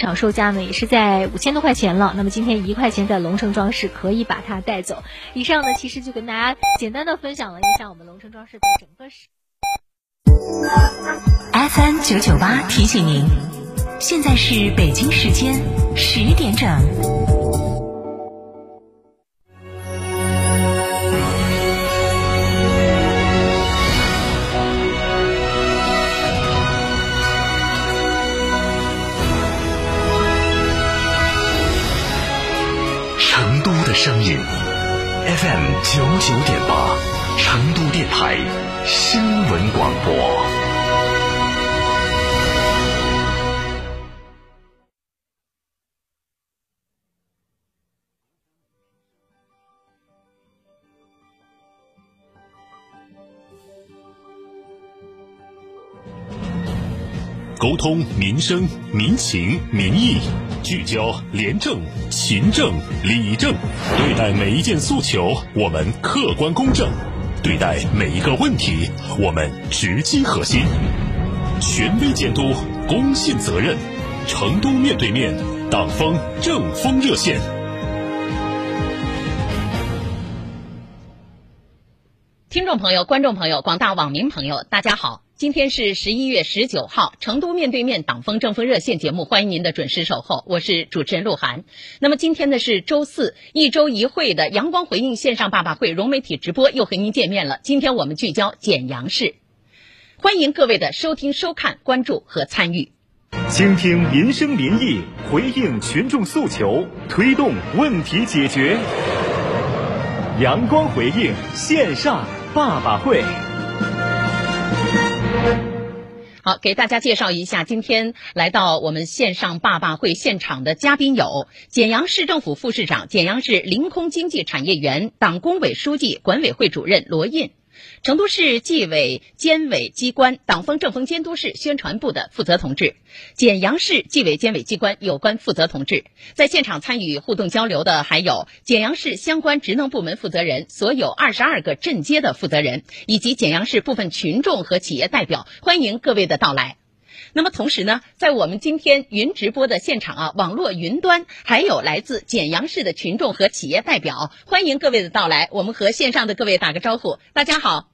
场售价呢也是在五千多块钱了。那么今天一块钱在龙城装饰可以把它带走。以上呢，其实就跟大家简单的分享了一下我们龙城装饰的整个市。FM 九九八提醒您，现在是北京时间十点整。声音 FM 九九点八，成都电台新闻广播。沟通民生民情民意。聚焦廉政、勤政、理政，对待每一件诉求，我们客观公正；对待每一个问题，我们直击核心。权威监督，公信责任。成都面对面，党风政风热线。听众朋友、观众朋友、广大网民朋友，大家好。今天是十一月十九号，成都面对面党风政风热线节目，欢迎您的准时守候，我是主持人鹿晗。那么今天呢是周四，一周一会的阳光回应线上爸爸会融媒体直播又和您见面了。今天我们聚焦简阳市，欢迎各位的收听、收看、关注和参与。倾听民生民意，回应群众诉求，推动问题解决。阳光回应线上爸爸会。好，给大家介绍一下，今天来到我们线上爸爸会现场的嘉宾有简阳市政府副市长、简阳市临空经济产业园党工委书记、管委会主任罗印。成都市纪委监委机关党风政风监督室宣传部的负责同志，简阳市纪委监委机关有关负责同志，在现场参与互动交流的还有简阳市相关职能部门负责人，所有二十二个镇街的负责人，以及简阳市部分群众和企业代表，欢迎各位的到来。那么同时呢，在我们今天云直播的现场啊，网络云端还有来自简阳市的群众和企业代表，欢迎各位的到来。我们和线上的各位打个招呼，大家好，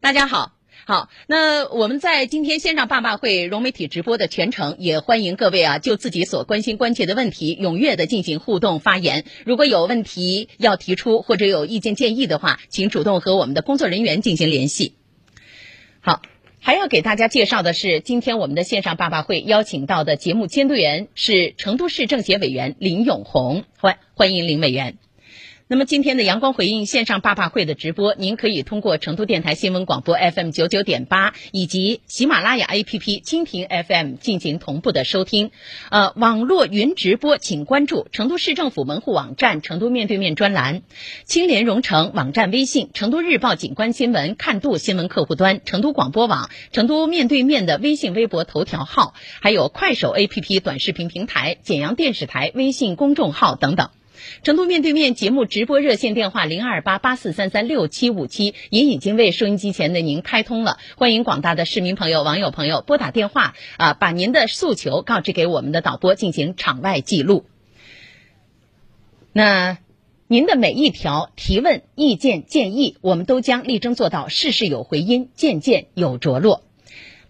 大家好，好。那我们在今天线上爸爸会融媒体直播的全程，也欢迎各位啊，就自己所关心关切的问题，踊跃的进行互动发言。如果有问题要提出或者有意见建议的话，请主动和我们的工作人员进行联系。好。还要给大家介绍的是，今天我们的线上爸爸会邀请到的节目监督员是成都市政协委员林永红，欢欢迎林委员。那么今天的阳光回应线上爸爸会的直播，您可以通过成都电台新闻广播 FM 九九点八以及喜马拉雅 APP 蜻蜓 FM 进行同步的收听。呃，网络云直播，请关注成都市政府门户网站“成都面对面”专栏、青联蓉城网站微信、成都日报景观新闻看度新闻客户端、成都广播网、成都面对面的微信、微博头条号，还有快手 APP 短视频平台、简阳电视台微信公众号等等。成都面对面节目直播热线电话零二八八四三三六七五七也已经为收音机前的您开通了，欢迎广大的市民朋友、网友朋友拨打电话啊，把您的诉求告知给我们的导播进行场外记录。那您的每一条提问、意见、建议，我们都将力争做到事事有回音，件件有着落。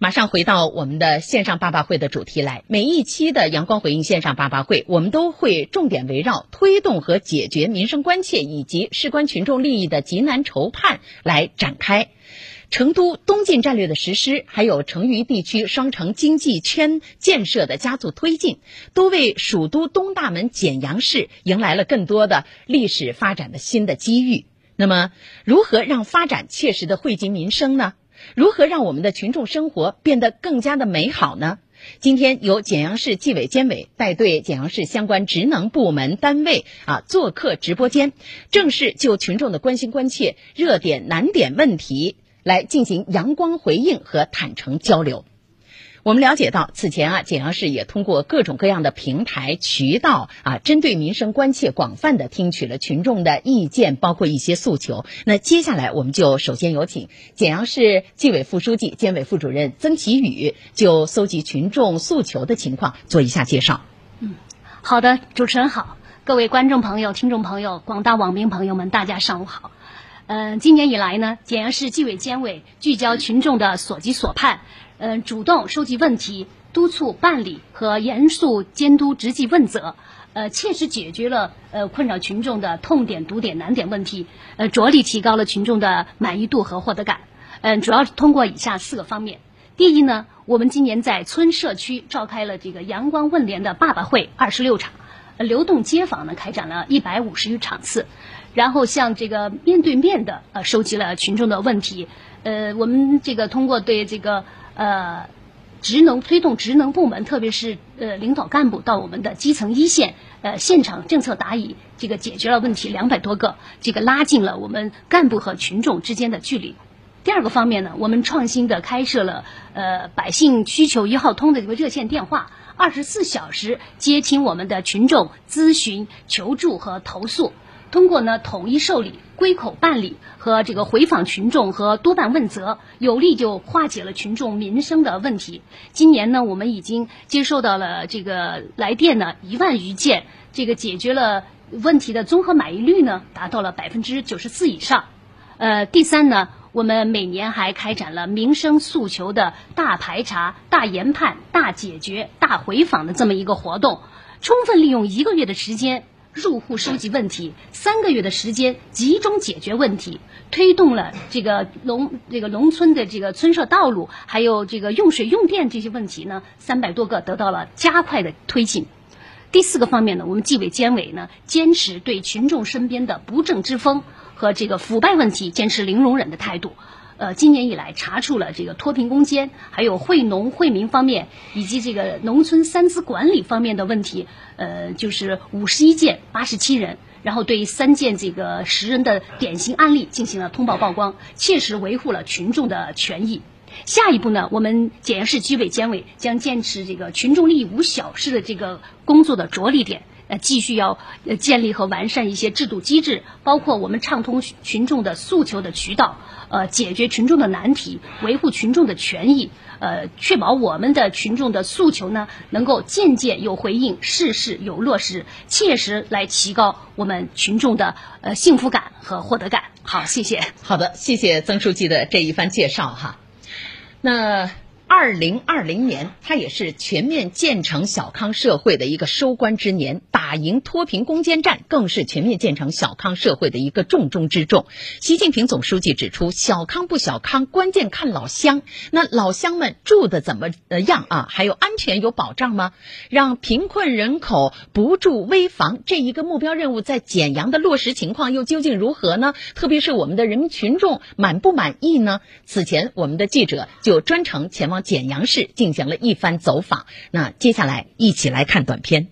马上回到我们的线上爸爸会的主题来。每一期的阳光回应线上爸爸会，我们都会重点围绕推动和解决民生关切以及事关群众利益的急难愁盼来展开。成都东进战略的实施，还有成渝地区双城经济圈建设的加速推进，都为蜀都东大门简阳市迎来了更多的历史发展的新的机遇。那么，如何让发展切实的惠及民生呢？如何让我们的群众生活变得更加的美好呢？今天由简阳市纪委监委带队简阳市相关职能部门单位啊做客直播间，正式就群众的关心关切、热点难点问题来进行阳光回应和坦诚交流。我们了解到，此前啊，简阳市也通过各种各样的平台渠道啊，针对民生关切，广泛的听取了群众的意见，包括一些诉求。那接下来，我们就首先有请简阳市纪委副书记、监委副主任曾奇宇，就搜集群众诉求的情况做一下介绍。嗯好的，主持人好，各位观众朋友、听众朋友、广大网民朋友们，大家上午好。嗯、今年以来呢，简阳市纪委监委聚焦群众的所急所盼，嗯、主动收集问题，督促办理和严肃监督执纪问责，呃，切实解决了呃困扰群众的痛点、堵点、难点问题，呃，着力提高了群众的满意度和获得感。嗯、主要是通过以下四个方面。第一呢，我们今年在村社区召开了这个阳光问联的爸爸会二十六场，流动街访呢开展了一百五十余场次，然后像这个面对面的呃收集了群众的问题，呃，我们这个通过对这个呃职能推动职能部门，特别是呃领导干部到我们的基层一线，呃现场政策答疑，这个解决了问题两百多个，这个拉近了我们干部和群众之间的距离。第二个方面呢，我们创新的开设了呃百姓需求一号通的这个热线电话，二十四小时接听我们的群众咨询、求助和投诉。通过呢统一受理、归口办理和这个回访群众和督办问责，有力就化解了群众民生的问题。今年呢，我们已经接受到了这个来电呢一万余件，这个解决了问题的综合满意率呢达到了百分之九十四以上。呃，第三呢，我们每年还开展了民生诉求的大排查、大研判、大解决、大回访的这么一个活动，充分利用一个月的时间。入户收集问题，三个月的时间集中解决问题，推动了这个农这个农村的这个村社道路，还有这个用水用电这些问题呢，三百多个得到了加快的推进。第四个方面呢，我们纪委监委呢，坚持对群众身边的不正之风和这个腐败问题坚持零容忍的态度。呃，今年以来查处了这个脱贫攻坚，还有惠农惠民方面，以及这个农村三资管理方面的问题，呃，就是五十一件八十七人，然后对三件这个十人的典型案例进行了通报曝光，切实维护了群众的权益。下一步呢，我们简阳市纪委监委将坚持这个群众利益无小事的这个工作的着力点。呃，继续要呃建立和完善一些制度机制，包括我们畅通群众的诉求的渠道，呃，解决群众的难题，维护群众的权益，呃，确保我们的群众的诉求呢能够件件有回应，事事有落实，切实来提高我们群众的呃幸福感和获得感。好，谢谢。好的，谢谢曾书记的这一番介绍哈。那二零二零年，它也是全面建成小康社会的一个收官之年，打赢脱贫攻坚战更是全面建成小康社会的一个重中之重。习近平总书记指出，小康不小康，关键看老乡。那老乡们住的怎么呃样啊？还有安全有保障吗？让贫困人口不住危房这一个目标任务，在简阳的落实情况又究竟如何呢？特别是我们的人民群众满不满意呢？此前，我们的记者就专程前往简阳市进行了一番走访。那接下来一起来看短片。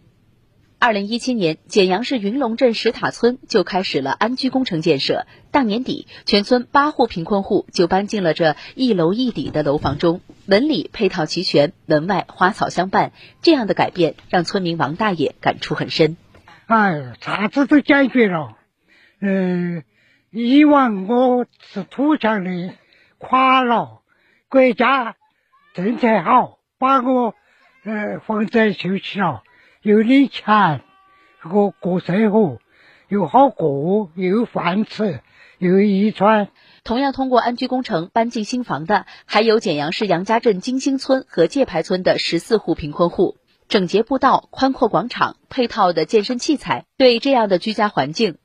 二零一七年，简阳市云龙镇石塔村就开始了安居工程建设。大年底，全村八户贫困户就搬进了这一楼一底的楼房中，门里配套齐全，门外花草相伴。这样的改变让村民王大爷感触很深。哎，啥子都解决了。嗯，以往我是土墙的垮了，国家身材好，把我呃房子修起了，有点钱，我过生活又好过，又有饭吃，又有衣穿。同样通过安居工程搬进新房的，还有简阳市杨家镇金星村和界牌村的十四户贫困户。整洁步道、宽阔广场、配套的健身器材，对这样的居家环境，